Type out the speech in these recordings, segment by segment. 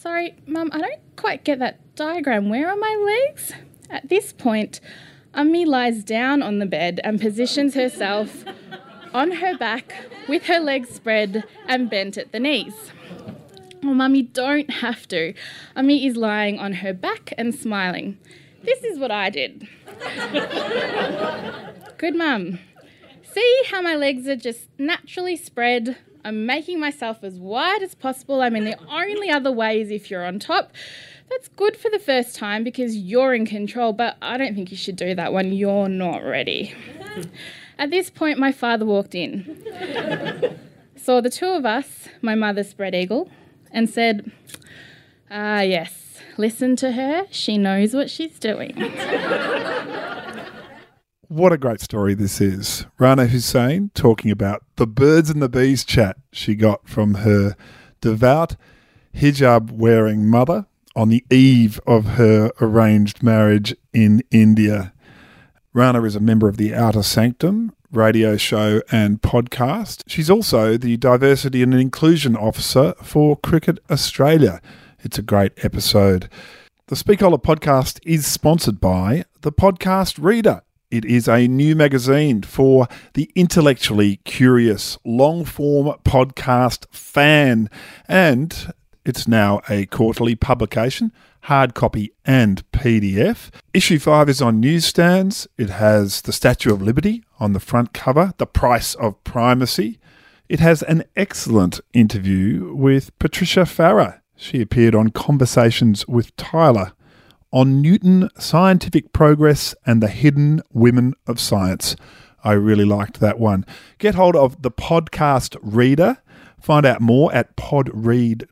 Sorry, Mum, I don't quite get that diagram. Where are my legs? At this point, Ummi lies down on the bed and positions herself on her back with her legs spread and bent at the knees. Oh, Mummy, don't have to. Ummi is lying on her back and smiling. This is what I did. Good, Mum. See how my legs are just naturally spread? I'm making myself as wide as possible. I mean, the only other way is if you're on top. That's good for the first time because you're in control, but I don't think you should do that when you're not ready. At this point, my father walked in, saw the two of us, my mother spread eagle, and said, Ah, yes, listen to her. She knows what she's doing. What a great story this is. Rana Hussain talking about the birds and the bees chat she got from her devout hijab wearing mother on the eve of her arranged marriage in India. Rana is a member of the Outer Sanctum radio show and podcast. She's also the Diversity and Inclusion Officer for Cricket Australia. It's a great episode. The Speakola podcast is sponsored by the Podcast Reader. It is a new magazine for the intellectually curious long form podcast fan, and it's now a quarterly publication, hard copy and PDF. Issue 5 is on newsstands. It has the Statue of Liberty on the front cover, the price of primacy. It has an excellent interview with Patricia Fara. She appeared on Conversations with Tyler on Newton scientific progress and the hidden women of science. I really liked that one. Get hold of the podcast reader. Find out more at podread.org.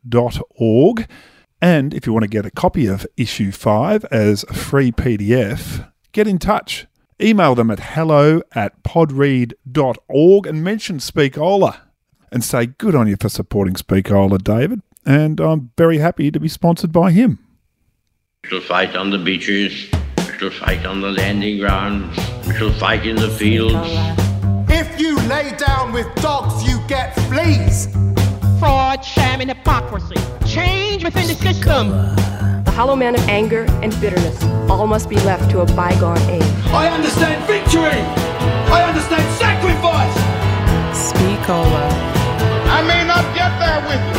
And if you want to get a copy of issue 5 as a free PDF, get in touch. Email them at hello at podread.org and mention Speakola and say good on you for supporting Speakola, David. And I'm very happy to be sponsored by him. We shall fight on the beaches. We shall fight on the landing grounds. We shall fight in the fields. If you lay down with dogs, you get fleas. fraud, sham, and hypocrisy. Change within the system. The hollow man of anger and bitterness all must be left to a bygone age. I understand victory. I understand sacrifice. Speak, Ola. I may not get there with you.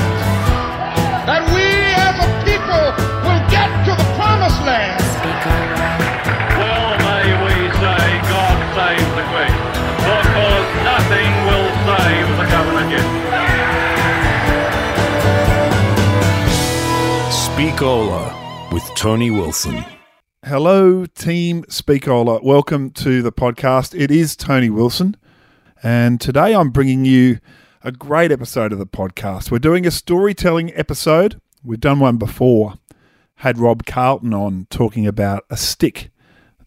Speakola with Tony Wilson. Hello, Team Speakola. Welcome to the podcast. It is Tony Wilson, and today I'm bringing you a great episode of the podcast. We're doing a storytelling episode. We've done one before. Had Rob Carlton on talking about a stick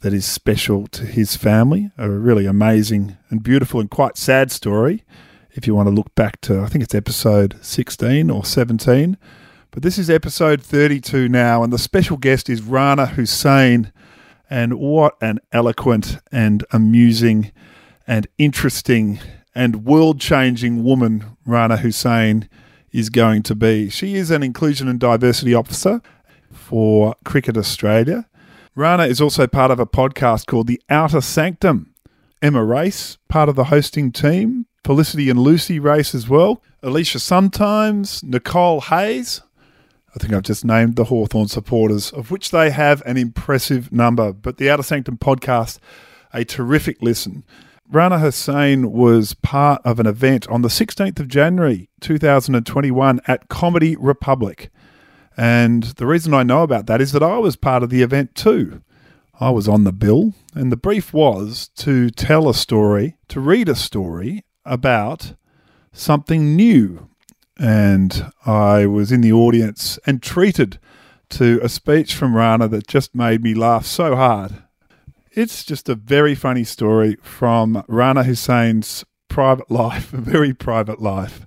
that is special to his family. A really amazing and beautiful and quite sad story. If you want to look back to, I think it's episode 16 or 17. But this is episode 32 now, and the special guest is Rana Hussain. And what an eloquent and amusing and interesting and world changing woman Rana Hussain is going to be. She is an inclusion and diversity officer for Cricket Australia. Rana is also part of a podcast called The Outer Sanctum. Emma Race, part of the hosting team. Felicity and Lucy Race as well. Alicia Sometimes. Nicole Hayes. I think I've just named the Hawthorn supporters, of which they have an impressive number. But the Outer Sanctum podcast, a terrific listen. Rana Hussain was part of an event on the 16th of January 2021 at Comedy Republic. And the reason I know about that is that I was part of the event too. I was on the bill, and the brief was to tell a story, to read a story about something new. And I was in the audience and treated to a speech from Rana that just made me laugh so hard. It's just a very funny story from Rana Hussain's private life, a very private life,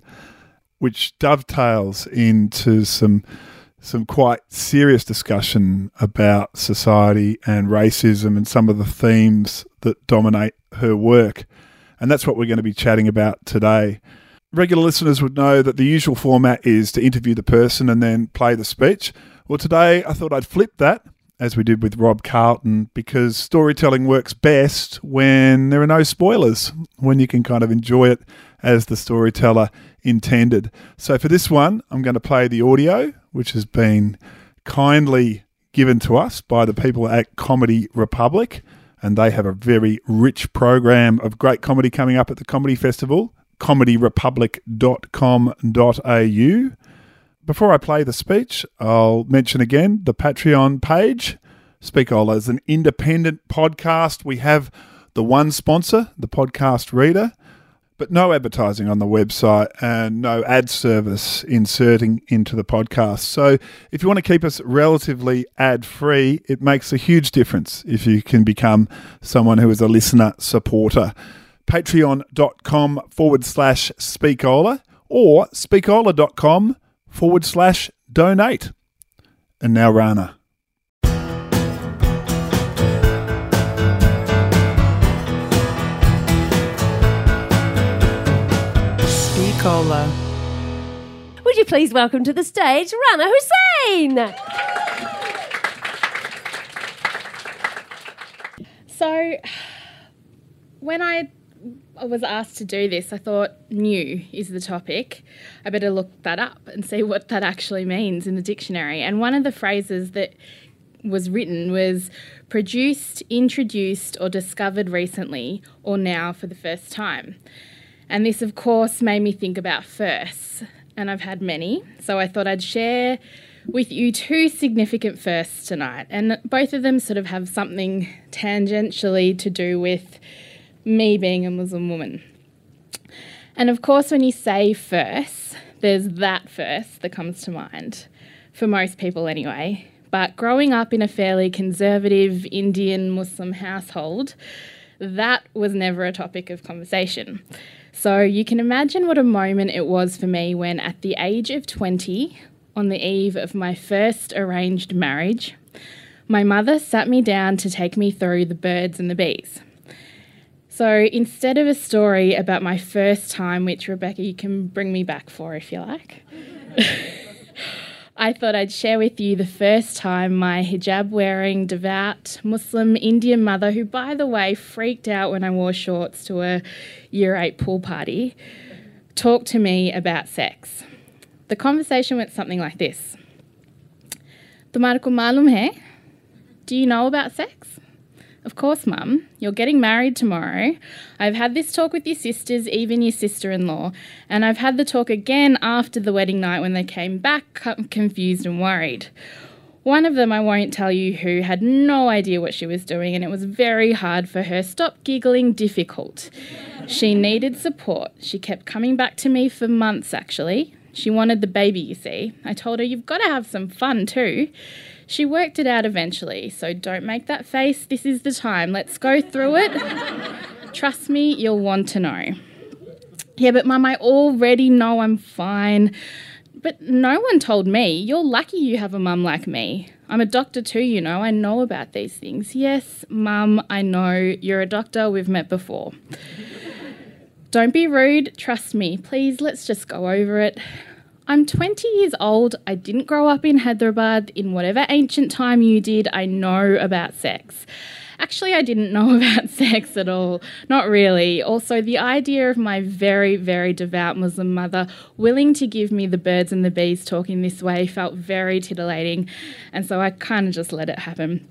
which dovetails into some some quite serious discussion about society and racism and some of the themes that dominate her work. And that's what we're going to be chatting about today. Regular listeners would know that the usual format is to interview the person and then play the speech. Well, today I thought I'd flip that, as we did with Rob Carlton, because storytelling works best when there are no spoilers, when you can kind of enjoy it as the storyteller intended. So for this one, I'm going to play the audio, which has been kindly given to us by the people at Comedy Republic. And they have a very rich program of great comedy coming up at the Comedy Festival, comedyrepublic.com.au. Before I play the speech, I'll mention again the Patreon page. Speakola is an independent podcast. We have the one sponsor, the podcast reader but no advertising on the website and no ad service inserting into the podcast. So if you want to keep us relatively ad free, it makes a huge difference if you can become someone who is a listener supporter. Patreon.com forward slash Speakola or speakola.com forward slash donate. And now, Rana. Speakola. Would you please welcome to the stage Rana Hussain? So, when I was asked to do this, I thought new is the topic. I better look that up and see what that actually means in the dictionary. And one of the phrases that was written was produced, introduced, or discovered recently, or now for the first time. And this, of course, made me think about firsts, and I've had many. So I thought I'd share with you two significant firsts tonight, and both of them sort of have something tangentially to do with me being a Muslim woman. And of course, when you say first, there's that first that comes to mind, for most people anyway. But growing up in a fairly conservative Indian Muslim household, that was never a topic of conversation. So you can imagine what a moment it was for me when, at the age of 20, on the eve of my first arranged marriage, my mother sat me down to take me through the birds and the bees. So instead of a story about my first time, which Rebecca, you can bring me back for if you like. I thought I'd share with you the first time my hijab wearing, devout Muslim Indian mother, who, by the way, freaked out when I wore shorts to a year eight pool party, talked to me about sex. The conversation went something like this? Do you know about sex? Of course, Mum. You're getting married tomorrow. I've had this talk with your sisters, even your sister in law, and I've had the talk again after the wedding night when they came back confused and worried. One of them, I won't tell you who, had no idea what she was doing, and it was very hard for her. Stop giggling, difficult. She needed support. She kept coming back to me for months, actually. She wanted the baby, you see. I told her, You've got to have some fun too. She worked it out eventually, so don't make that face. This is the time. Let's go through it. Trust me, you'll want to know. Yeah, but mum, I already know I'm fine. But no one told me. You're lucky you have a mum like me. I'm a doctor too, you know. I know about these things. Yes, mum, I know. You're a doctor. We've met before. Don't be rude. Trust me. Please, let's just go over it. I'm 20 years old. I didn't grow up in Hyderabad. In whatever ancient time you did, I know about sex. Actually, I didn't know about sex at all. Not really. Also, the idea of my very, very devout Muslim mother willing to give me the birds and the bees talking this way felt very titillating, and so I kind of just let it happen.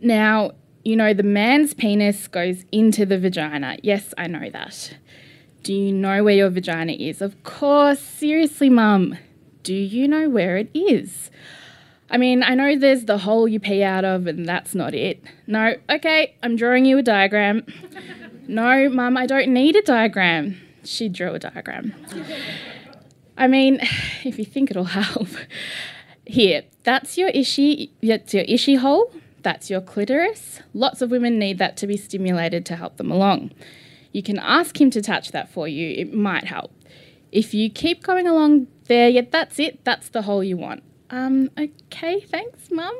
Now, you know, the man's penis goes into the vagina. Yes, I know that. Do you know where your vagina is? Of course. Seriously, mum. Do you know where it is? I mean, I know there's the hole you pee out of, and that's not it. No, okay, I'm drawing you a diagram. no, mum, I don't need a diagram. She drew a diagram. I mean, if you think it'll help. Here, that's your ishy, that's your ishy hole. That's your clitoris. Lots of women need that to be stimulated to help them along. You can ask him to touch that for you, it might help. If you keep going along there, yeah, that's it, that's the hole you want. Um, okay, thanks, mum.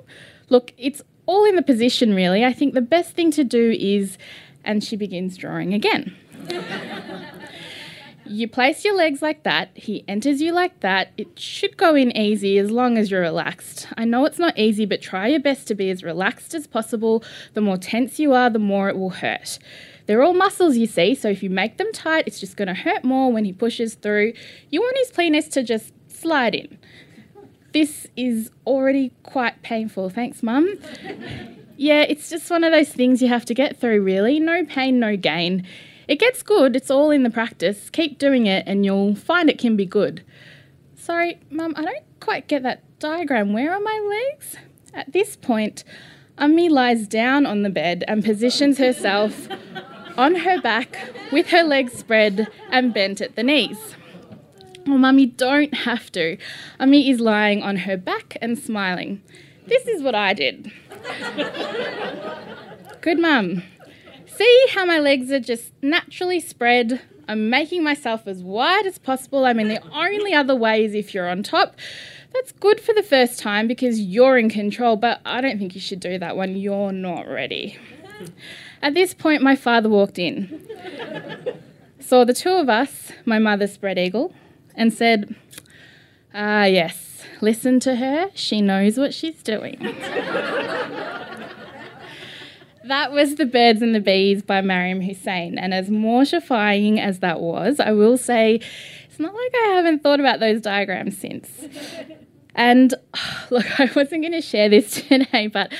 Look, it's all in the position, really. I think the best thing to do is, and she begins drawing again. You place your legs like that, he enters you like that. It should go in easy as long as you're relaxed. I know it's not easy, but try your best to be as relaxed as possible. The more tense you are, the more it will hurt. They're all muscles, you see, so if you make them tight, it's just going to hurt more when he pushes through. You want his penis to just slide in. This is already quite painful. Thanks, Mum. yeah, it's just one of those things you have to get through, really. No pain, no gain. It gets good, it's all in the practice. Keep doing it and you'll find it can be good. Sorry, Mum, I don't quite get that diagram. Where are my legs? At this point, Ummi lies down on the bed and positions herself on her back with her legs spread and bent at the knees. Well, Mummy, don't have to. Ummi is lying on her back and smiling. This is what I did. Good, Mum. See how my legs are just naturally spread? I'm making myself as wide as possible. I mean, the only other way is if you're on top. That's good for the first time because you're in control, but I don't think you should do that when you're not ready. At this point, my father walked in, saw the two of us, my mother spread eagle, and said, Ah, yes, listen to her. She knows what she's doing. that was The Birds and the Bees by Mariam Hussein. And as mortifying as that was, I will say it's not like I haven't thought about those diagrams since. And look, I wasn't going to share this today, but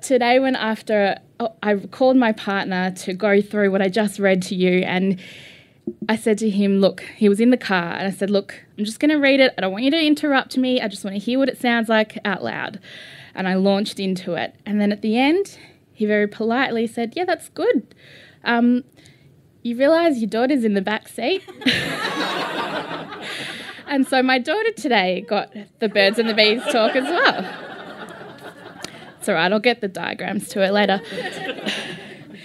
today, when after I called my partner to go through what I just read to you, and I said to him, Look, he was in the car, and I said, Look, I'm just going to read it. I don't want you to interrupt me. I just want to hear what it sounds like out loud. And I launched into it. And then at the end, he very politely said, Yeah, that's good. Um, you realise your daughter's in the back seat? And so my daughter today got the birds and the bees talk as well. It's all right, I'll get the diagrams to it later.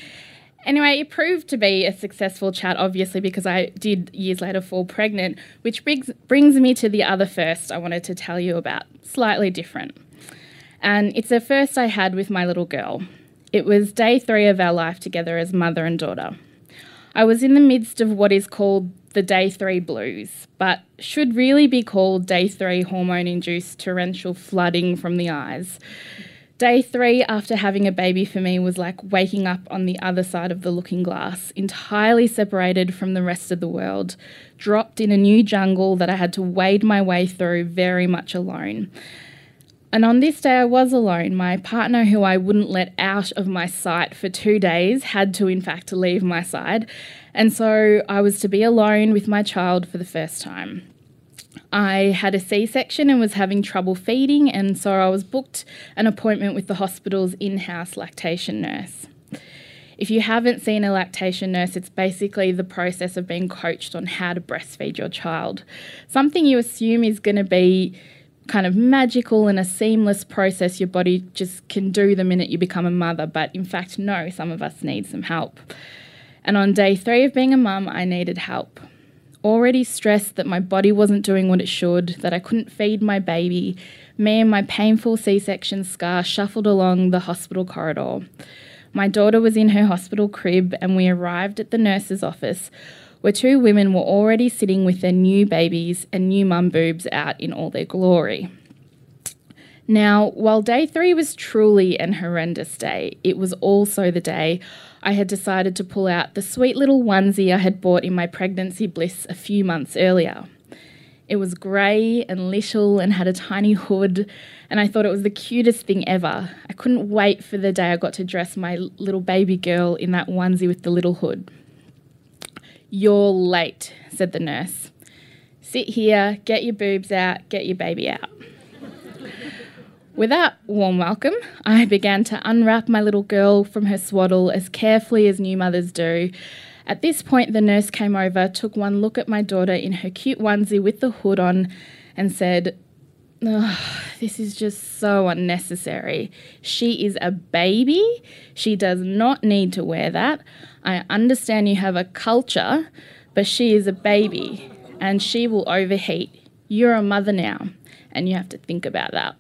anyway, it proved to be a successful chat, obviously, because I did years later fall pregnant, which brings, brings me to the other first I wanted to tell you about, slightly different. And it's a first I had with my little girl. It was day three of our life together as mother and daughter. I was in the midst of what is called the day three blues, but should really be called day three hormone induced torrential flooding from the eyes. Day three after having a baby for me was like waking up on the other side of the looking glass, entirely separated from the rest of the world, dropped in a new jungle that I had to wade my way through very much alone. And on this day, I was alone. My partner, who I wouldn't let out of my sight for two days, had to, in fact, leave my side. And so I was to be alone with my child for the first time. I had a C section and was having trouble feeding, and so I was booked an appointment with the hospital's in house lactation nurse. If you haven't seen a lactation nurse, it's basically the process of being coached on how to breastfeed your child. Something you assume is going to be kind of magical and a seamless process your body just can do the minute you become a mother, but in fact, no, some of us need some help. And on day three of being a mum, I needed help. Already stressed that my body wasn't doing what it should, that I couldn't feed my baby, me and my painful C section scar shuffled along the hospital corridor. My daughter was in her hospital crib, and we arrived at the nurse's office where two women were already sitting with their new babies and new mum boobs out in all their glory. Now, while day three was truly an horrendous day, it was also the day I had decided to pull out the sweet little onesie I had bought in my pregnancy bliss a few months earlier. It was grey and little and had a tiny hood, and I thought it was the cutest thing ever. I couldn't wait for the day I got to dress my little baby girl in that onesie with the little hood. You're late, said the nurse. Sit here, get your boobs out, get your baby out. With that warm welcome, I began to unwrap my little girl from her swaddle as carefully as new mothers do. At this point, the nurse came over, took one look at my daughter in her cute onesie with the hood on, and said, This is just so unnecessary. She is a baby. She does not need to wear that. I understand you have a culture, but she is a baby and she will overheat. You're a mother now, and you have to think about that.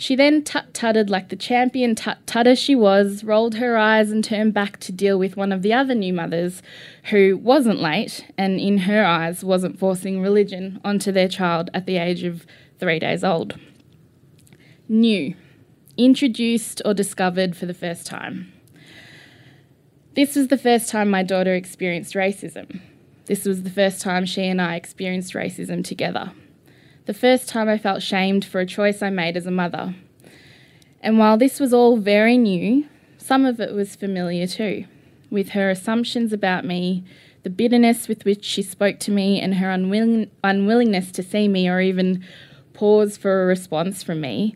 She then tut tutted like the champion tut tutter she was, rolled her eyes, and turned back to deal with one of the other new mothers who wasn't late and, in her eyes, wasn't forcing religion onto their child at the age of three days old. New, introduced or discovered for the first time. This was the first time my daughter experienced racism. This was the first time she and I experienced racism together the first time I felt shamed for a choice I made as a mother. And while this was all very new, some of it was familiar too, with her assumptions about me, the bitterness with which she spoke to me, and her unwilling- unwillingness to see me or even pause for a response from me,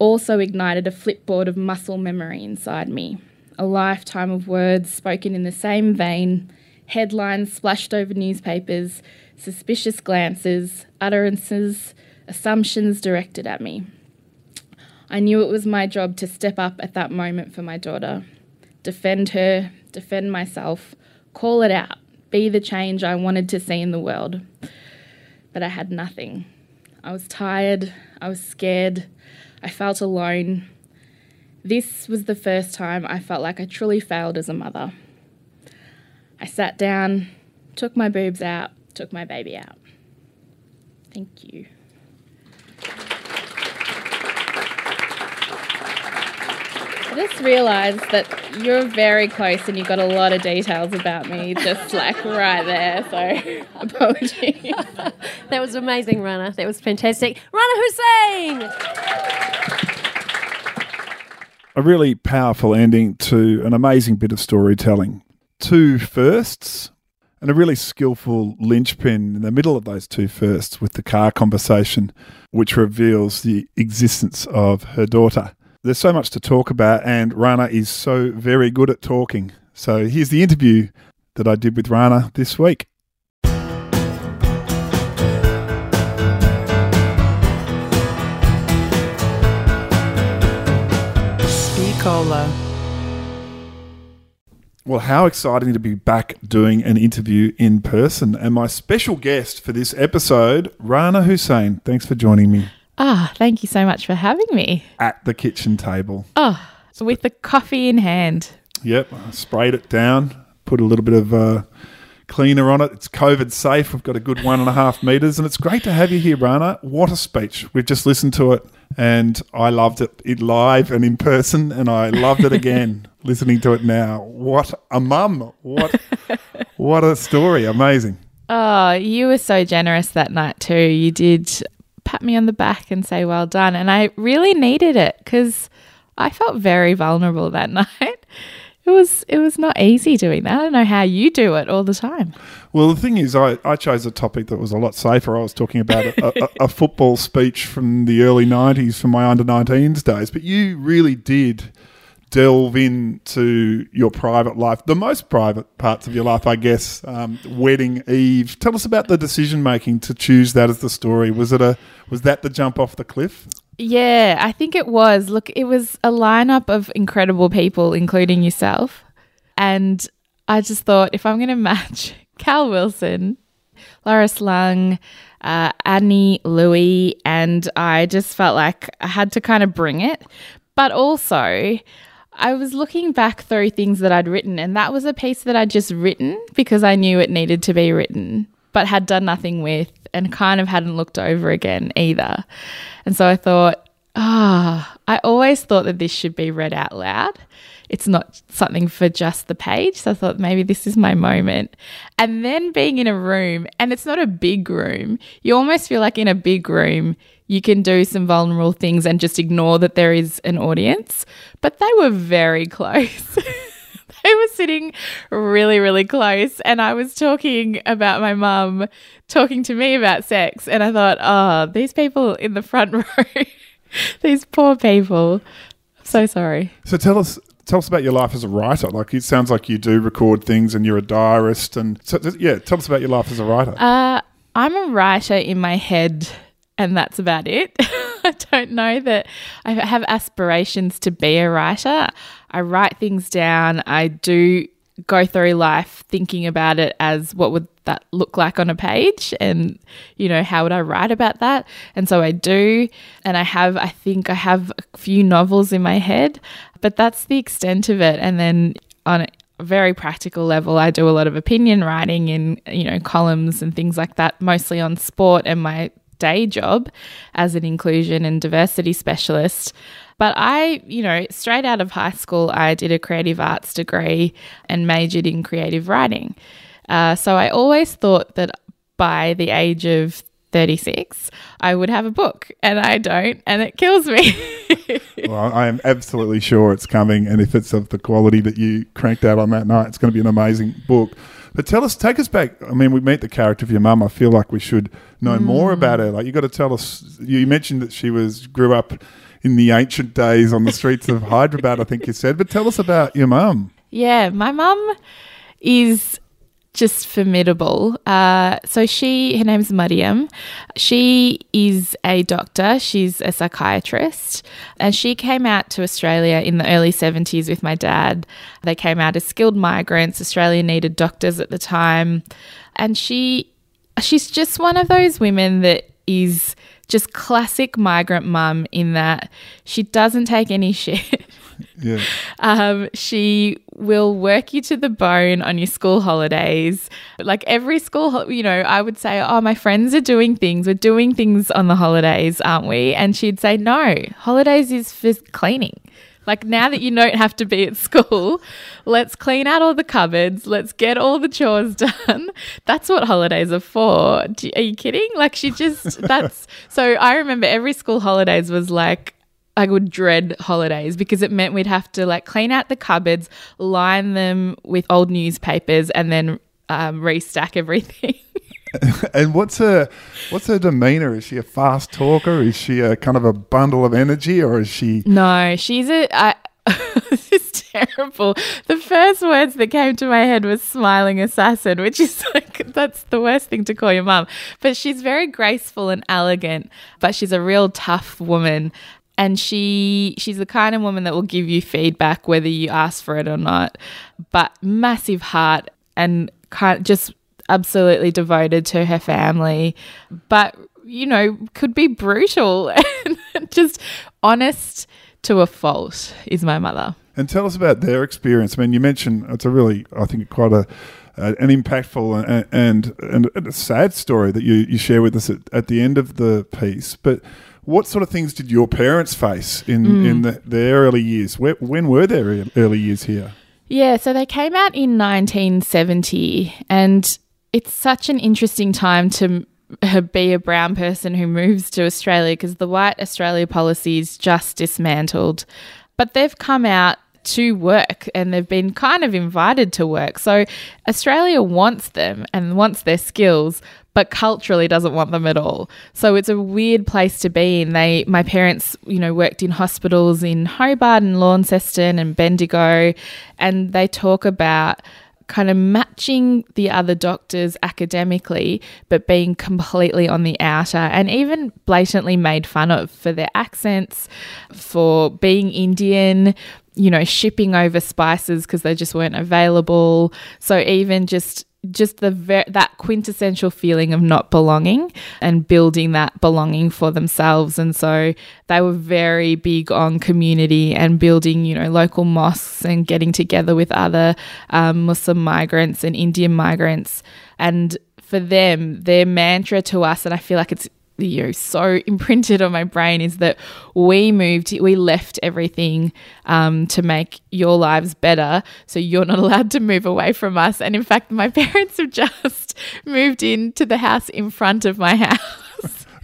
also ignited a flipboard of muscle memory inside me. A lifetime of words spoken in the same vein, headlines splashed over newspapers, suspicious glances, utterances, assumptions directed at me. I knew it was my job to step up at that moment for my daughter, defend her, defend myself, call it out, be the change I wanted to see in the world. But I had nothing. I was tired, I was scared, I felt alone. This was the first time I felt like I truly failed as a mother. I sat down, took my boobs out, took my baby out. Thank you. I just realised that you're very close and you got a lot of details about me, just like right there. So apologies. that was amazing, Rana. That was fantastic. Rana Hussain! A really powerful ending to an amazing bit of storytelling. Two firsts and a really skillful linchpin in the middle of those two firsts with the car conversation, which reveals the existence of her daughter. There's so much to talk about, and Rana is so very good at talking. So here's the interview that I did with Rana this week. Speakola. Well, how exciting to be back doing an interview in person. And my special guest for this episode, Rana Hussain. Thanks for joining me. Ah, thank you so much for having me. At the kitchen table. Oh, so with the coffee in hand. Yep, I sprayed it down, put a little bit of uh, cleaner on it. It's COVID safe. We've got a good one and a half meters, and it's great to have you here, Rana. What a speech! We've just listened to it, and I loved it, it live and in person, and I loved it again listening to it now. What a mum! What what a story! Amazing. Oh, you were so generous that night too. You did pat me on the back and say well done, and I really needed it because I felt very vulnerable that night it was it was not easy doing that. I don't know how you do it all the time. Well, the thing is, I, I chose a topic that was a lot safer. I was talking about a, a, a football speech from the early '90s from my under 19s days, but you really did delve into your private life, the most private parts of your life, I guess. Um, wedding eve. Tell us about the decision making to choose that as the story. Was it a was that the jump off the cliff? Yeah, I think it was. Look, it was a lineup of incredible people, including yourself. And I just thought if I'm going to match Cal Wilson, Loris Lung, uh, Annie Louey, and I just felt like I had to kind of bring it. But also, I was looking back through things that I'd written, and that was a piece that I'd just written because I knew it needed to be written, but had done nothing with and kind of hadn't looked over again either. And so I thought, ah, oh, I always thought that this should be read out loud. It's not something for just the page. So I thought maybe this is my moment. And then being in a room, and it's not a big room, you almost feel like in a big room, you can do some vulnerable things and just ignore that there is an audience. But they were very close. were sitting really, really close. And I was talking about my mum talking to me about sex. And I thought, oh, these people in the front row, these poor people. I'm so sorry. So tell us. Tell us about your life as a writer. Like it sounds like you do record things, and you're a diarist. And so, yeah, tell us about your life as a writer. Uh, I'm a writer in my head, and that's about it. I don't know that I have aspirations to be a writer. I write things down. I do go through life thinking about it as what would that look like on a page and you know how would i write about that? And so i do and i have i think i have a few novels in my head but that's the extent of it. And then on a very practical level i do a lot of opinion writing in you know columns and things like that mostly on sport and my day job as an inclusion and diversity specialist but I, you know, straight out of high school, I did a creative arts degree and majored in creative writing. Uh, so I always thought that by the age of 36, I would have a book, and I don't, and it kills me. well, I am absolutely sure it's coming, and if it's of the quality that you cranked out on that night, it's going to be an amazing book. But tell us, take us back. I mean, we meet the character of your mum. I feel like we should know mm. more about her. Like, you got to tell us. You mentioned that she was grew up in the ancient days on the streets of Hyderabad. I think you said. But tell us about your mum. Yeah, my mum is just formidable. Uh, so she, her name's Mariam. She is a doctor. She's a psychiatrist, and she came out to Australia in the early seventies with my dad. They came out as skilled migrants. Australia needed doctors at the time, and she, she's just one of those women that is just classic migrant mum in that she doesn't take any shit. Yeah. Um, she will work you to the bone on your school holidays. Like every school, you know, I would say, Oh, my friends are doing things. We're doing things on the holidays, aren't we? And she'd say, No, holidays is for cleaning. Like now that you don't have to be at school, let's clean out all the cupboards. Let's get all the chores done. That's what holidays are for. are you kidding? Like she just, that's, so I remember every school holidays was like, I would dread holidays because it meant we'd have to like clean out the cupboards, line them with old newspapers, and then um, restack everything. and what's her what's her demeanor? Is she a fast talker? Is she a kind of a bundle of energy, or is she? No, she's a. I, this is terrible. The first words that came to my head was smiling assassin, which is like that's the worst thing to call your mum. But she's very graceful and elegant, but she's a real tough woman and she she's the kind of woman that will give you feedback whether you ask for it or not but massive heart and kind just absolutely devoted to her family but you know could be brutal and just honest to a fault is my mother and tell us about their experience i mean you mentioned it's a really i think quite a uh, an impactful and, and, and a sad story that you, you share with us at, at the end of the piece but what sort of things did your parents face in, mm. in the, their early years? Where, when were their early years here? Yeah, so they came out in 1970, and it's such an interesting time to be a brown person who moves to Australia because the white Australia policy is just dismantled. But they've come out to work and they've been kind of invited to work. So Australia wants them and wants their skills, but culturally doesn't want them at all. So it's a weird place to be in. They my parents, you know, worked in hospitals in Hobart and Launceston and Bendigo and they talk about kind of matching the other doctors academically, but being completely on the outer and even blatantly made fun of for their accents, for being Indian, you know, shipping over spices because they just weren't available. So even just just the ver- that quintessential feeling of not belonging and building that belonging for themselves. And so they were very big on community and building you know local mosques and getting together with other um, muslim migrants and indian migrants. And for them their mantra to us and i feel like it's you know so imprinted on my brain is that we moved we left everything um, to make your lives better. So you're not allowed to move away from us. And in fact my parents have just moved into the house in front of my house.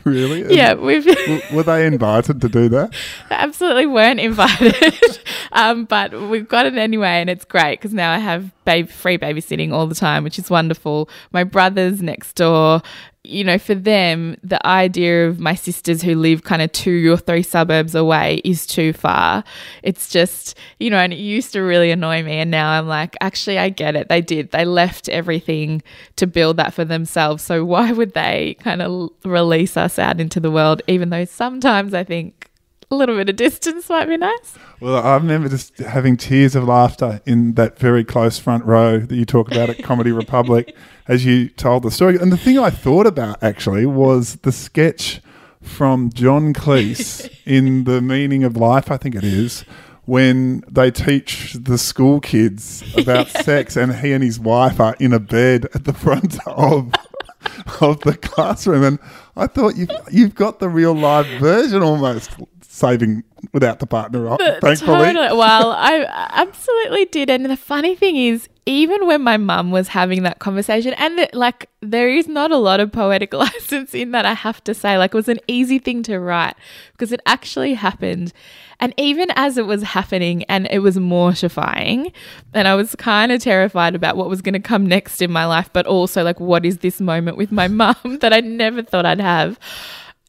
Really? Yeah we've were they invited to do that? Absolutely weren't invited. Um, but we've got it anyway and it's great because now i have babe, free babysitting all the time which is wonderful. My brother's next door you know, for them, the idea of my sisters who live kind of two or three suburbs away is too far. It's just, you know, and it used to really annoy me. And now I'm like, actually, I get it. They did. They left everything to build that for themselves. So why would they kind of release us out into the world, even though sometimes I think a little bit of distance might be nice. Well, I remember just having tears of laughter in that very close front row that you talk about at Comedy Republic as you told the story. And the thing I thought about actually was the sketch from John Cleese in The Meaning of Life, I think it is, when they teach the school kids about sex and he and his wife are in a bed at the front of of the classroom and I thought you've you've got the real live version almost saving without the partner right? thankfully. Totally. Well, I absolutely did. And the funny thing is, even when my mum was having that conversation, and the, like there is not a lot of poetic license in that, I have to say. Like it was an easy thing to write because it actually happened. And even as it was happening and it was mortifying, and I was kind of terrified about what was going to come next in my life, but also like, what is this moment with my mum that I never thought I'd have?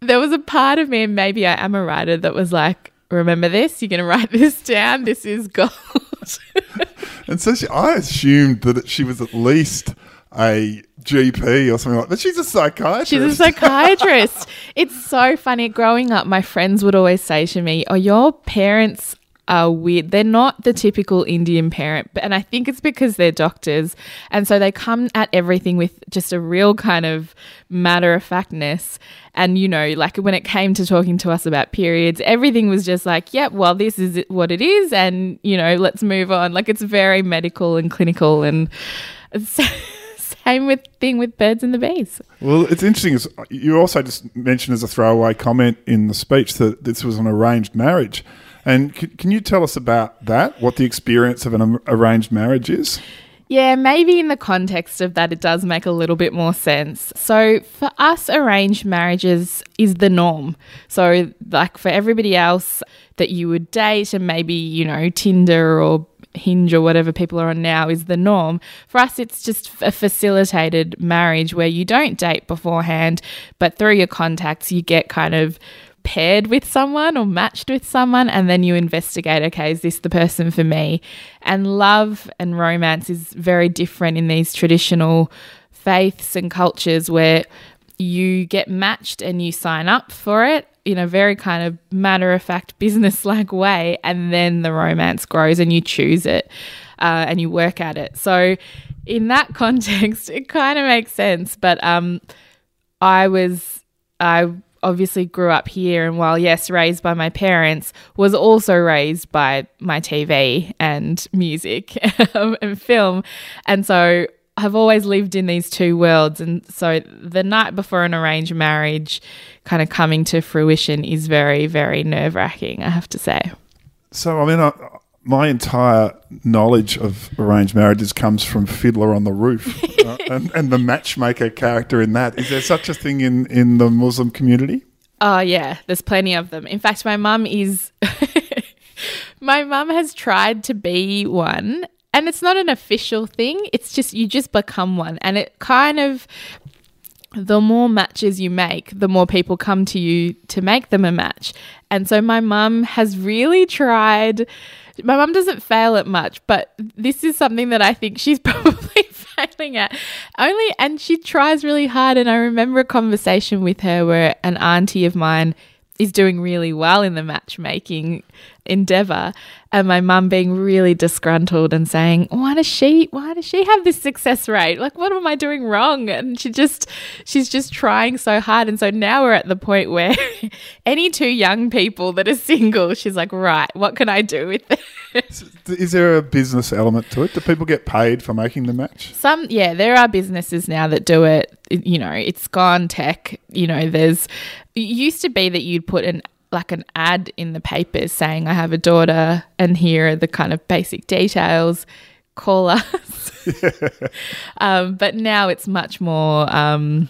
There was a part of me, and maybe I am a writer, that was like, remember this? You're going to write this down. This is gold. and so she, I assumed that she was at least a GP or something like that. She's a psychiatrist. She's a psychiatrist. it's so funny. Growing up, my friends would always say to me, Oh, your parents are weird. They're not the typical Indian parent, but and I think it's because they're doctors, and so they come at everything with just a real kind of matter of factness. And you know, like when it came to talking to us about periods, everything was just like, "Yep, well, this is what it is," and you know, let's move on. Like it's very medical and clinical, and same with thing with birds and the bees. Well, it's interesting. You also just mentioned as a throwaway comment in the speech that this was an arranged marriage. And can, can you tell us about that? What the experience of an arranged marriage is? Yeah, maybe in the context of that, it does make a little bit more sense. So, for us, arranged marriages is the norm. So, like for everybody else that you would date, and maybe, you know, Tinder or Hinge or whatever people are on now is the norm. For us, it's just a facilitated marriage where you don't date beforehand, but through your contacts, you get kind of paired with someone or matched with someone, and then you investigate okay, is this the person for me? And love and romance is very different in these traditional faiths and cultures where you get matched and you sign up for it in a very kind of matter of fact, business like way, and then the romance grows and you choose it uh, and you work at it. So, in that context, it kind of makes sense. But um, I was, I obviously grew up here and while yes raised by my parents was also raised by my TV and music and film. And so I've always lived in these two worlds. And so the night before an arranged marriage kind of coming to fruition is very very nerve-wracking I have to say. So I mean I, my entire knowledge of arranged marriages comes from Fiddler on the Roof uh, and, and, the matchmaker character in that. Is there such a thing in, in the Muslim community? Oh, yeah, there's plenty of them. In fact, my mum is. my mum has tried to be one, and it's not an official thing. It's just you just become one. And it kind of the more matches you make, the more people come to you to make them a match. And so my mum has really tried my mum doesn't fail at much, but this is something that I think she's probably failing at. Only, and she tries really hard. And I remember a conversation with her where an auntie of mine is doing really well in the matchmaking endeavor and my mum being really disgruntled and saying why does she why does she have this success rate? Like what am i doing wrong? And she just she's just trying so hard. And so now we're at the point where any two young people that are single she's like right what can i do with this is there a business element to it? Do people get paid for making the match? Some yeah there are businesses now that do it. You know it's gone tech. You know there's it used to be that you'd put an like an ad in the papers saying I have a daughter and here are the kind of basic details. Call us. um, but now it's much more. Um,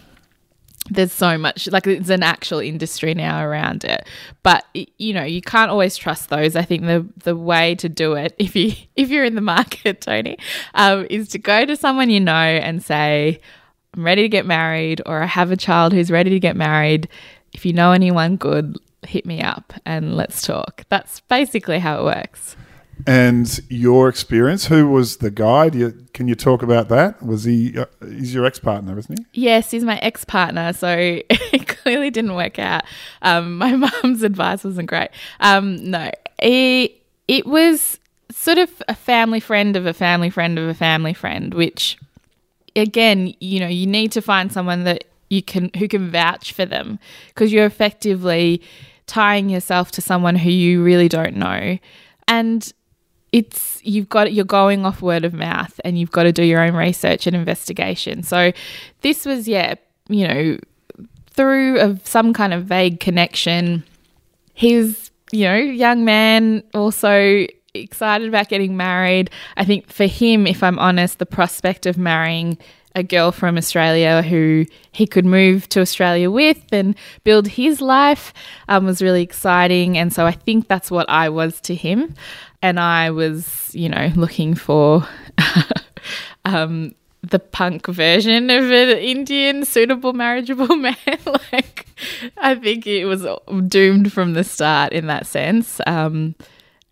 there's so much like it's an actual industry now around it but you know you can't always trust those i think the the way to do it if you if you're in the market tony um, is to go to someone you know and say i'm ready to get married or i have a child who's ready to get married if you know anyone good hit me up and let's talk. That's basically how it works. and your experience. Who was the guy? You, can you talk about that? Was he? Uh, he's your ex partner, isn't he? Yes, he's my ex partner, so it clearly didn't work out. Um, my mum's advice wasn't great. Um, no, it, it was sort of a family friend of a family friend of a family friend, which again, you know, you need to find someone that you can who can vouch for them because you're effectively tying yourself to someone who you really don't know. And it's you've got you're going off word of mouth and you've got to do your own research and investigation. So this was yeah, you know, through of some kind of vague connection. his you know, young man also excited about getting married. I think for him, if I'm honest, the prospect of marrying a girl from Australia who he could move to Australia with and build his life um, was really exciting. And so I think that's what I was to him. And I was, you know, looking for um, the punk version of an Indian suitable marriageable man. like, I think it was doomed from the start in that sense. Um,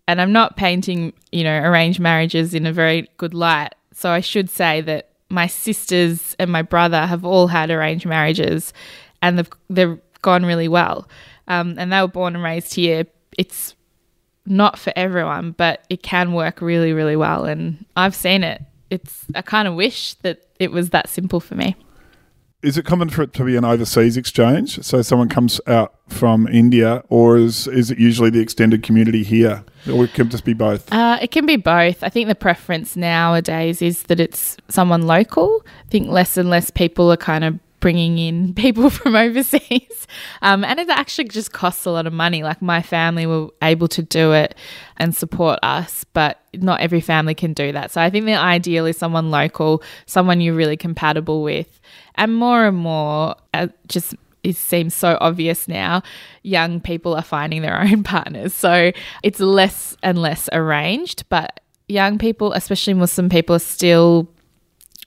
and I'm not painting, you know, arranged marriages in a very good light. So I should say that my sisters and my brother have all had arranged marriages, and they've they've gone really well. Um, and they were born and raised here. It's not for everyone, but it can work really, really well. And I've seen it. It's I kind of wish that it was that simple for me. Is it common for it to be an overseas exchange? So someone comes out from India, or is is it usually the extended community here, or it can just be both? Uh, it can be both. I think the preference nowadays is that it's someone local. I think less and less people are kind of bringing in people from overseas. Um, and it actually just costs a lot of money. Like my family were able to do it and support us, but not every family can do that. So I think the ideal is someone local, someone you're really compatible with. And more and more, uh, just it seems so obvious now, young people are finding their own partners. So it's less and less arranged, but young people, especially Muslim people, are still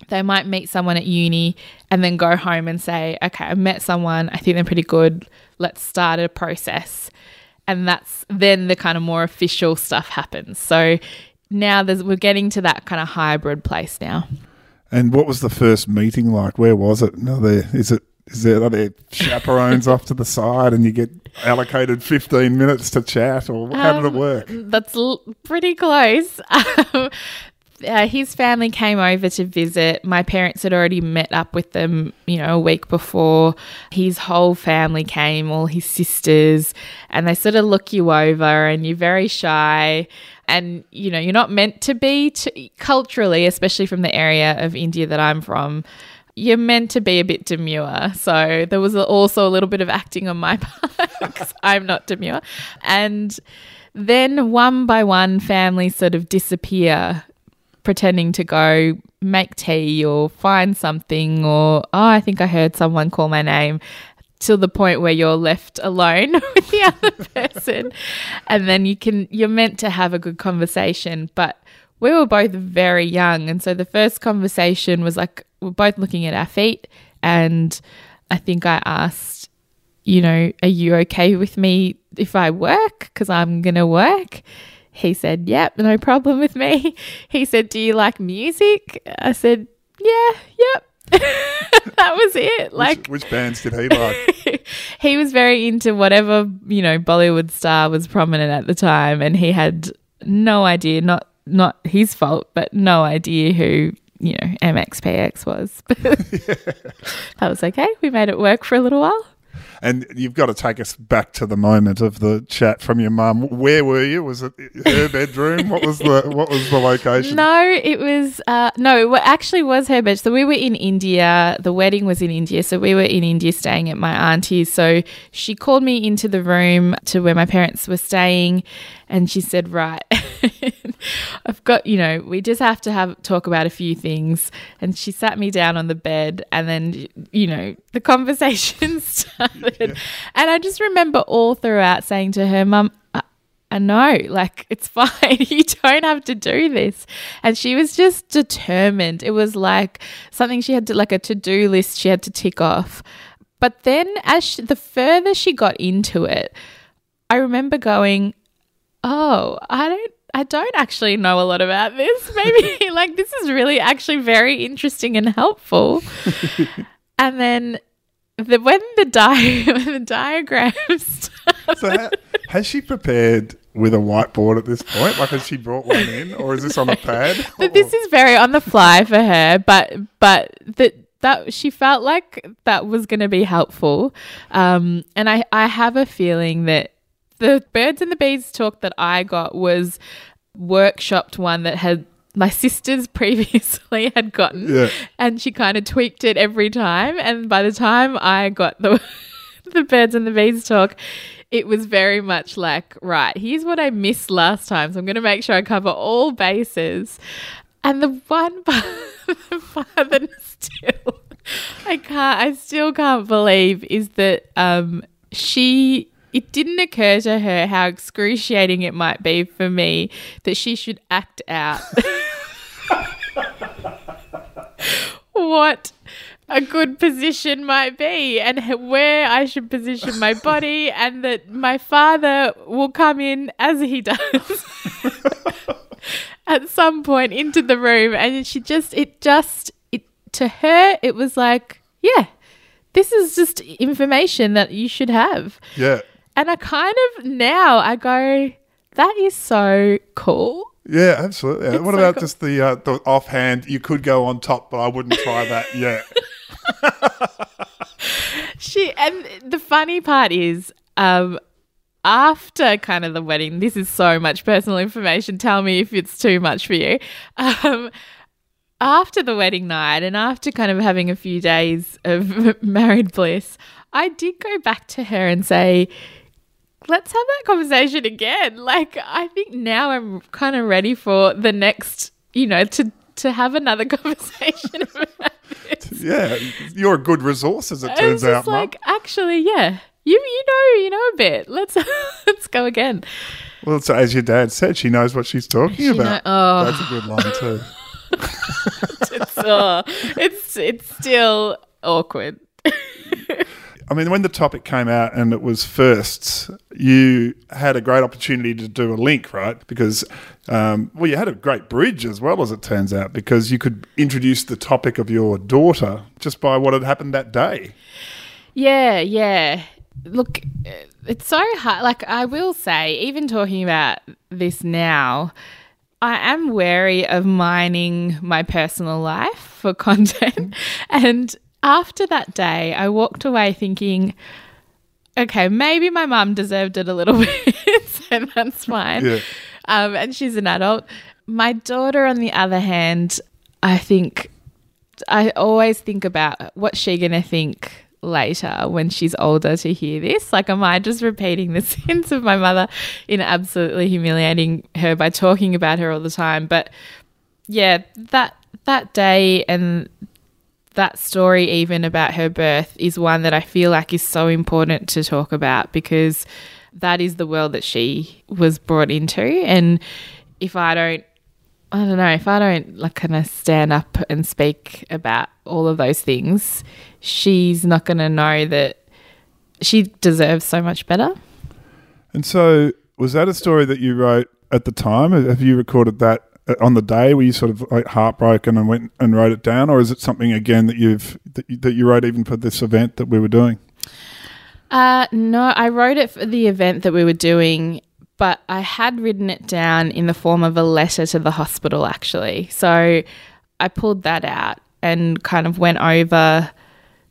they might meet someone at uni and then go home and say, okay, I met someone, I think they're pretty good, let's start a process. And that's then the kind of more official stuff happens. So now we're getting to that kind of hybrid place now. And what was the first meeting like? Where was it? No, there is it. Is there are there chaperones off to the side, and you get allocated fifteen minutes to chat, or how um, did it um, work? That's l- pretty close. Um, uh, his family came over to visit. My parents had already met up with them, you know, a week before. His whole family came, all his sisters, and they sort of look you over, and you're very shy. And, you know, you're not meant to be to, culturally, especially from the area of India that I'm from you're meant to be a bit demure. So there was also a little bit of acting on my part because I'm not demure. And then one by one, families sort of disappear pretending to go make tea or find something or oh I think I heard someone call my name to the point where you're left alone with the other person and then you can you're meant to have a good conversation but we were both very young and so the first conversation was like we're both looking at our feet and I think I asked you know are you okay with me if I work because I'm going to work he said, Yep, no problem with me. He said, Do you like music? I said, Yeah, yep. Was it. Like which, which bands did he like? he was very into whatever, you know, Bollywood star was prominent at the time and he had no idea, not not his fault, but no idea who you know, MXPX was. that was okay. We made it work for a little while. And you've got to take us back to the moment of the chat from your mum. Where were you? Was it her bedroom? what was the what was the location? No, it was uh, no, it actually was her bed. So we were in India. The wedding was in India. So we were in India staying at my auntie's. So she called me into the room to where my parents were staying and she said, "Right, I've got you know, we just have to have talk about a few things." And she sat me down on the bed, and then you know, the conversation started, yeah. and I just remember all throughout saying to her, "Mum." I know, like, it's fine. you don't have to do this. And she was just determined. It was like something she had to, like a to do list she had to tick off. But then, as she, the further she got into it, I remember going, oh, I don't I don't actually know a lot about this. Maybe like this is really actually very interesting and helpful. and then the when the di- when the diagrams So ha- has she prepared with a whiteboard at this point? Like, has she brought one in, or is this on a pad? But this is very on the fly for her, but but that that she felt like that was going to be helpful, um, and I I have a feeling that the birds and the bees talk that I got was workshopped one that had my sisters previously had gotten, Yeah. and she kind of tweaked it every time, and by the time I got the the birds and the bees talk. It was very much like, right, here's what I missed last time. So I'm going to make sure I cover all bases. And the one part, the part that still I can't I still can't believe is that um she it didn't occur to her how excruciating it might be for me that she should act out. What a good position might be and where I should position my body and that my father will come in as he does at some point into the room. And she just it just it to her it was like yeah this is just information that you should have. Yeah. And I kind of now I go that is so cool Yeah, absolutely. It's what so about cool. just the uh, the offhand? You could go on top, but I wouldn't try that yet. she and the funny part is um after kind of the wedding this is so much personal information tell me if it's too much for you um after the wedding night and after kind of having a few days of married bliss i did go back to her and say let's have that conversation again like i think now i'm kind of ready for the next you know to to have another conversation about this yeah, you're a good resource, as it I turns out, Mum. like, actually, yeah. You you know you know a bit. Let's let's go again. Well, so as your dad said, she knows what she's talking She about. know- oh. That's a good line too. It's uh, it's it's still awkward. I mean, when the topic came out and it was firsts, you had a great opportunity to do a link, right? Because, um, well, you had a great bridge as well, as it turns out, because you could introduce the topic of your daughter just by what had happened that day. Yeah, yeah. Look, it's so hard. Like I will say, even talking about this now, I am wary of mining my personal life for content. and after that day, I walked away thinking, okay, maybe my mum deserved it a little bit, so that's fine. Yeah. Um, and she's an adult. My daughter, on the other hand, I think I always think about what's she going to think later when she's older to hear this. Like, am I just repeating the sins of my mother in absolutely humiliating her by talking about her all the time? But yeah, that that day and that story even about her birth is one that I feel like is so important to talk about because that is the world that she was brought into and if I don't I don't know, if I don't like kind of stand up and speak about all of those things, she's not going to know that she deserves so much better. And so, was that a story that you wrote at the time? Have you recorded that on the day? Were you sort of like heartbroken and went and wrote it down, or is it something again that you've that you, that you wrote even for this event that we were doing? Uh, no, I wrote it for the event that we were doing, but I had written it down in the form of a letter to the hospital, actually. So I pulled that out and kind of went over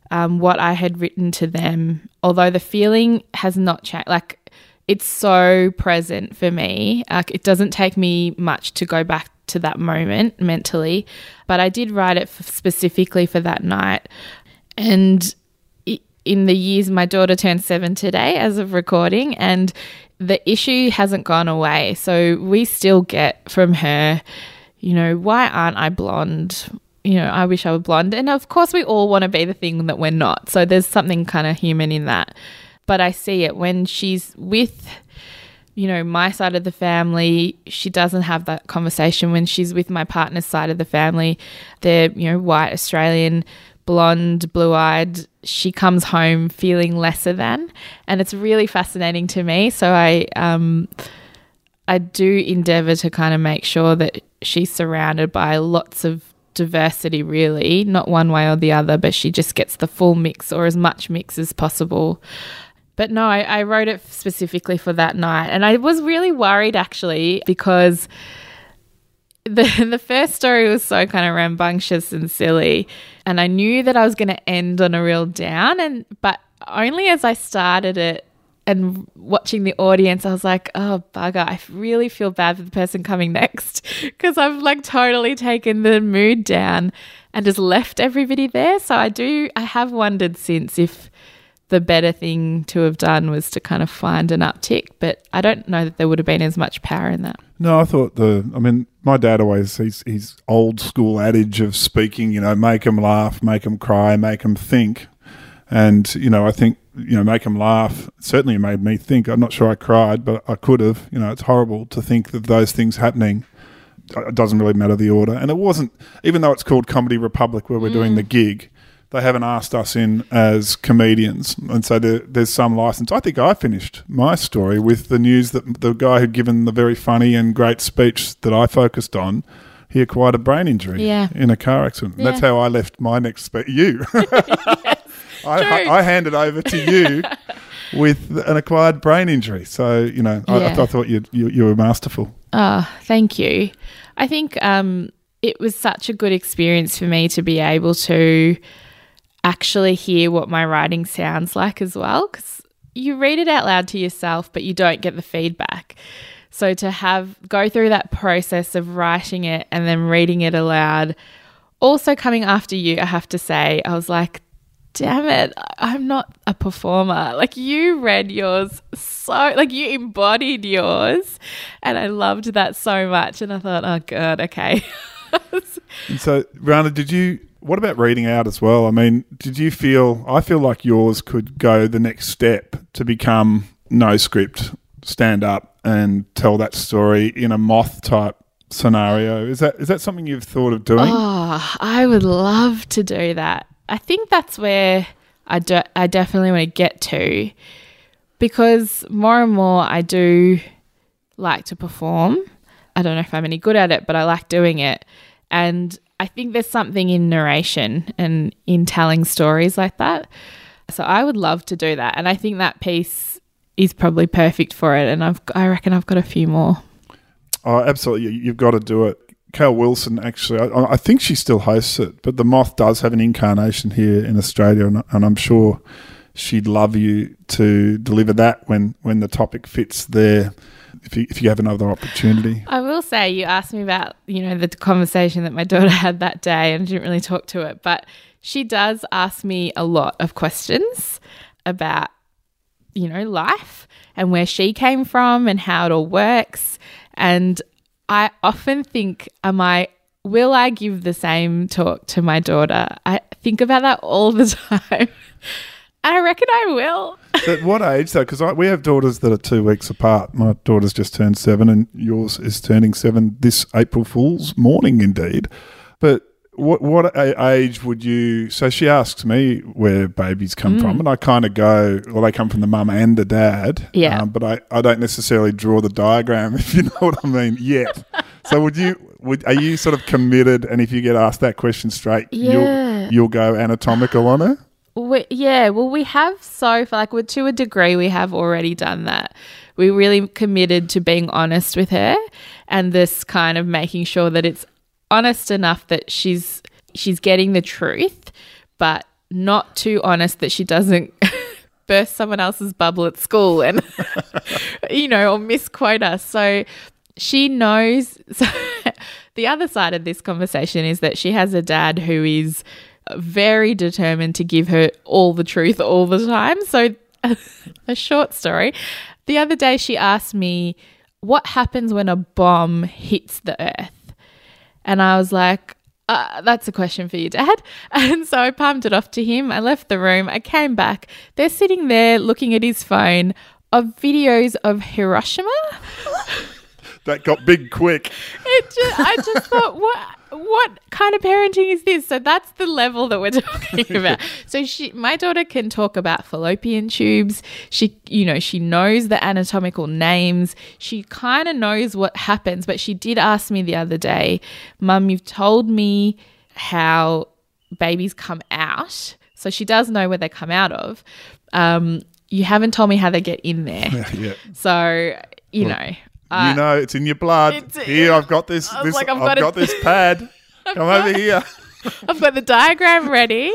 um, what I had written to them, although the feeling has not changed. Like, it's so present for me. Like, it doesn't take me much to go back to that moment mentally, but I did write it f- specifically for that night. And in the years, my daughter turned seven today as of recording, and the issue hasn't gone away. So we still get from her, you know, why aren't I blonde? You know, I wish I were blonde. And of course, we all want to be the thing that we're not. So there's something kind of human in that. But I see it when she's with, you know, my side of the family, she doesn't have that conversation. When she's with my partner's side of the family, they're, you know, white, Australian, blonde, blue eyed. She comes home feeling lesser than. And it's really fascinating to me. So I, um, I do endeavor to kind of make sure that she's surrounded by lots of diversity, really, not one way or the other, but she just gets the full mix or as much mix as possible. But no, I, I wrote it specifically for that night. And I was really worried actually because the the first story was so kind of rambunctious and silly. And I knew that I was going to end on a real down. And but only as I started it and watching the audience I was like oh bugger I really feel bad for the person coming next because I've like totally taken the mood down and just left everybody there. So I do I have wondered since if the better thing to have done was to kind of find an uptick, but I don't know that there would have been as much power in that. No, I thought the. I mean, my dad always he's he's old school adage of speaking. You know, make them laugh, make them cry, make them think, and you know, I think you know, make them laugh. Certainly made me think. I'm not sure I cried, but I could have. You know, it's horrible to think that those things happening. It doesn't really matter the order, and it wasn't. Even though it's called Comedy Republic, where we're mm. doing the gig they haven't asked us in as comedians, and so there, there's some license. I think I finished my story with the news that the guy who'd given the very funny and great speech that I focused on, he acquired a brain injury yeah. in a car accident. Yeah. That's how I left my next speech. You, yes, I, I, handed over to you with an acquired brain injury. So you know, yeah. I, I, thought you, you you were masterful. Oh, thank you. I think um, it was such a good experience for me to be able to actually hear what my writing sounds like as well because you read it out loud to yourself but you don't get the feedback. So to have go through that process of writing it and then reading it aloud also coming after you i have to say i was like damn it i'm not a performer. Like you read yours so like you embodied yours and i loved that so much and i thought oh god okay. So rana did you what about reading out as well? I mean, did you feel? I feel like yours could go the next step to become no script, stand up and tell that story in a moth type scenario. Is that is that something you've thought of doing? Oh, I would love to do that. I think that's where I do, I definitely want to get to because more and more I do like to perform. I don't know if I'm any good at it, but I like doing it. And I think there's something in narration and in telling stories like that. So I would love to do that. And I think that piece is probably perfect for it. And I've, I reckon I've got a few more. Oh, absolutely. You've got to do it. Cal Wilson, actually, I, I, think she still hosts it, but the Moth does have an incarnation here in Australia, and, and, I'm sure she'd love you to deliver that when, when the topic fits there if you, if you have another opportunity. I will say you asked me about you know the conversation that my daughter had that day, and I didn't really talk to it, but she does ask me a lot of questions about you know life and where she came from and how it all works, and I often think, am I will I give the same talk to my daughter? I think about that all the time. I reckon I will. At what age though? Because we have daughters that are two weeks apart. My daughter's just turned seven, and yours is turning seven this April Fool's morning, indeed. But what what age would you? So she asks me where babies come mm. from, and I kind of go, well, they come from the mum and the dad. Yeah. Um, but I, I don't necessarily draw the diagram, if you know what I mean, yet. so would you? Would are you sort of committed? And if you get asked that question straight, yeah. you'll you'll go anatomical on it. We, yeah, well, we have so far, like, to a degree, we have already done that. We really committed to being honest with her, and this kind of making sure that it's honest enough that she's she's getting the truth, but not too honest that she doesn't burst someone else's bubble at school and you know or misquote us. So she knows. So the other side of this conversation is that she has a dad who is very determined to give her all the truth all the time. So, a short story. The other day, she asked me, What happens when a bomb hits the earth? And I was like, uh, that's a question for you, Dad. And so I palmed it off to him. I left the room. I came back. They're sitting there looking at his phone of videos of Hiroshima. that got big quick. It just, I just thought, what? What kind of parenting is this? So that's the level that we're talking about. so she, my daughter can talk about fallopian tubes. She, you know, she knows the anatomical names. She kind of knows what happens. But she did ask me the other day, Mum, you've told me how babies come out. So she does know where they come out of. Um, you haven't told me how they get in there. yeah. So, you Well, know. You uh, know, it's in your blood. Here, I've got this. This like, I've I've, got got, this pad. Come over here. I've got the diagram ready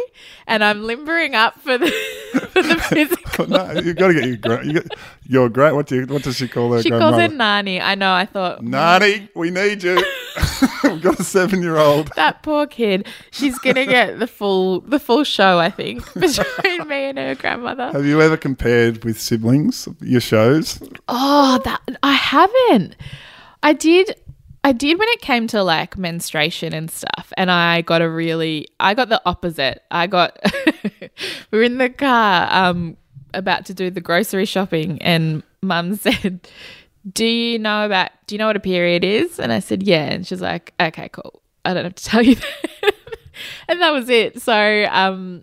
and I'm limbering up for the, for the physical. no, you've got to get your gra- you got, your great. What do you, what does she call her She calls it Nani. I know. I thought, Nani, mm. we need you. We've got a seven-year-old. that poor kid. She's gonna get the full the full show. I think between me and her grandmother. Have you ever compared with siblings your shows? Oh, that I haven't. I did. I did when it came to like menstruation and stuff, and I got a really. I got the opposite. I got. we were in the car, um, about to do the grocery shopping, and Mum said, "Do you know about? Do you know what a period is?" And I said, "Yeah," and she's like, "Okay, cool. I don't have to tell you that." and that was it. So, um,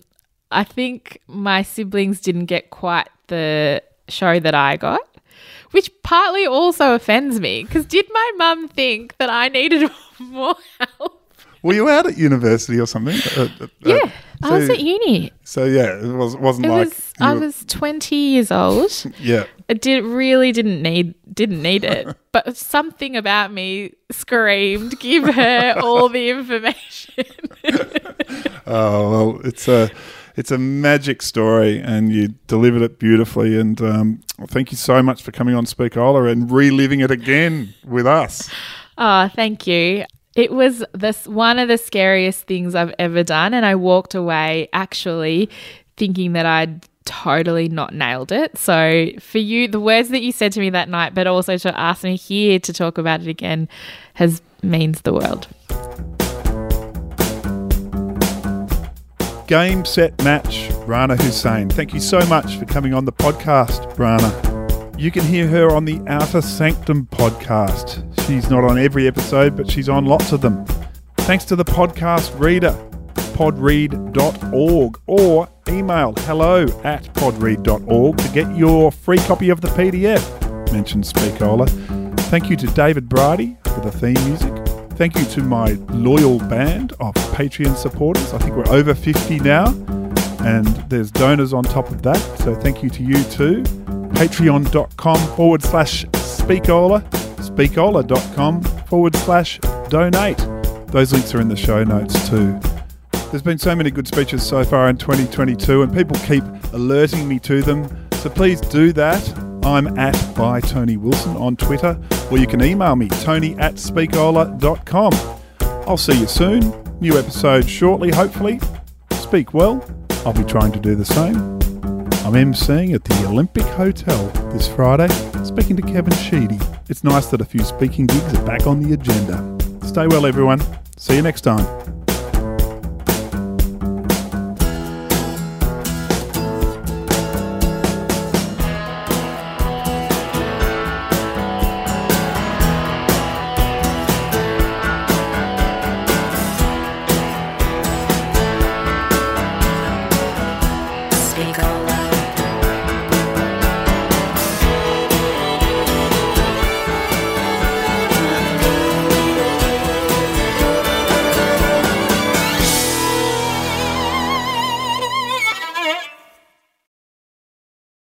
I think my siblings didn't get quite the show that I got which partly also offends me because did my mum think that I needed more help? Were you out at university or something? Uh, uh, Yeah, I was at uni. So yeah, it was wasn't It like was I were- was twenty years old. yeah. I did really didn't need didn't need it, but something about me screamed, "Give her all the information." Oh well, it's a it's a magic story, and you delivered it beautifully. And um, thank you so much for coming on Speakola and reliving it again with us. Oh, thank you. It was this one of the scariest things I've ever done, and I walked away actually thinking that I'd totally not nailed it. So for you, the words that you said to me that night, but also to ask me here to talk about it again, has means the world. Game, set, match, Rana Hussain. Thank you so much for coming on the podcast, Rana. You can hear her on the Outer Sanctum podcast. She's not on every episode, but she's on lots of them. Thanks to the podcast reader, podread.org, or email hello at podread.org to get your free copy of the PDF. Mention Speakola. Thank you to David Brady for the theme music. Thank you to my loyal band of Patreon supporters. I think we're over 50 now, and there's donors on top of that. So thank you to you too. Patreon.com forward slash Speakola, speakola.com forward slash donate. Those links are in the show notes too. There's been so many good speeches so far in 2022, and people keep alerting me to them. So please do that. I'm at by Tony Wilson on Twitter, or you can email me, tony at speakola.com. I'll see you soon. New episode shortly, hopefully. Speak well. I'll be trying to do the same. I'm emceeing at the Olympic Hotel this Friday, speaking to Kevin Sheedy. It's nice that a few speaking gigs are back on the agenda. Stay well, everyone. See you next time.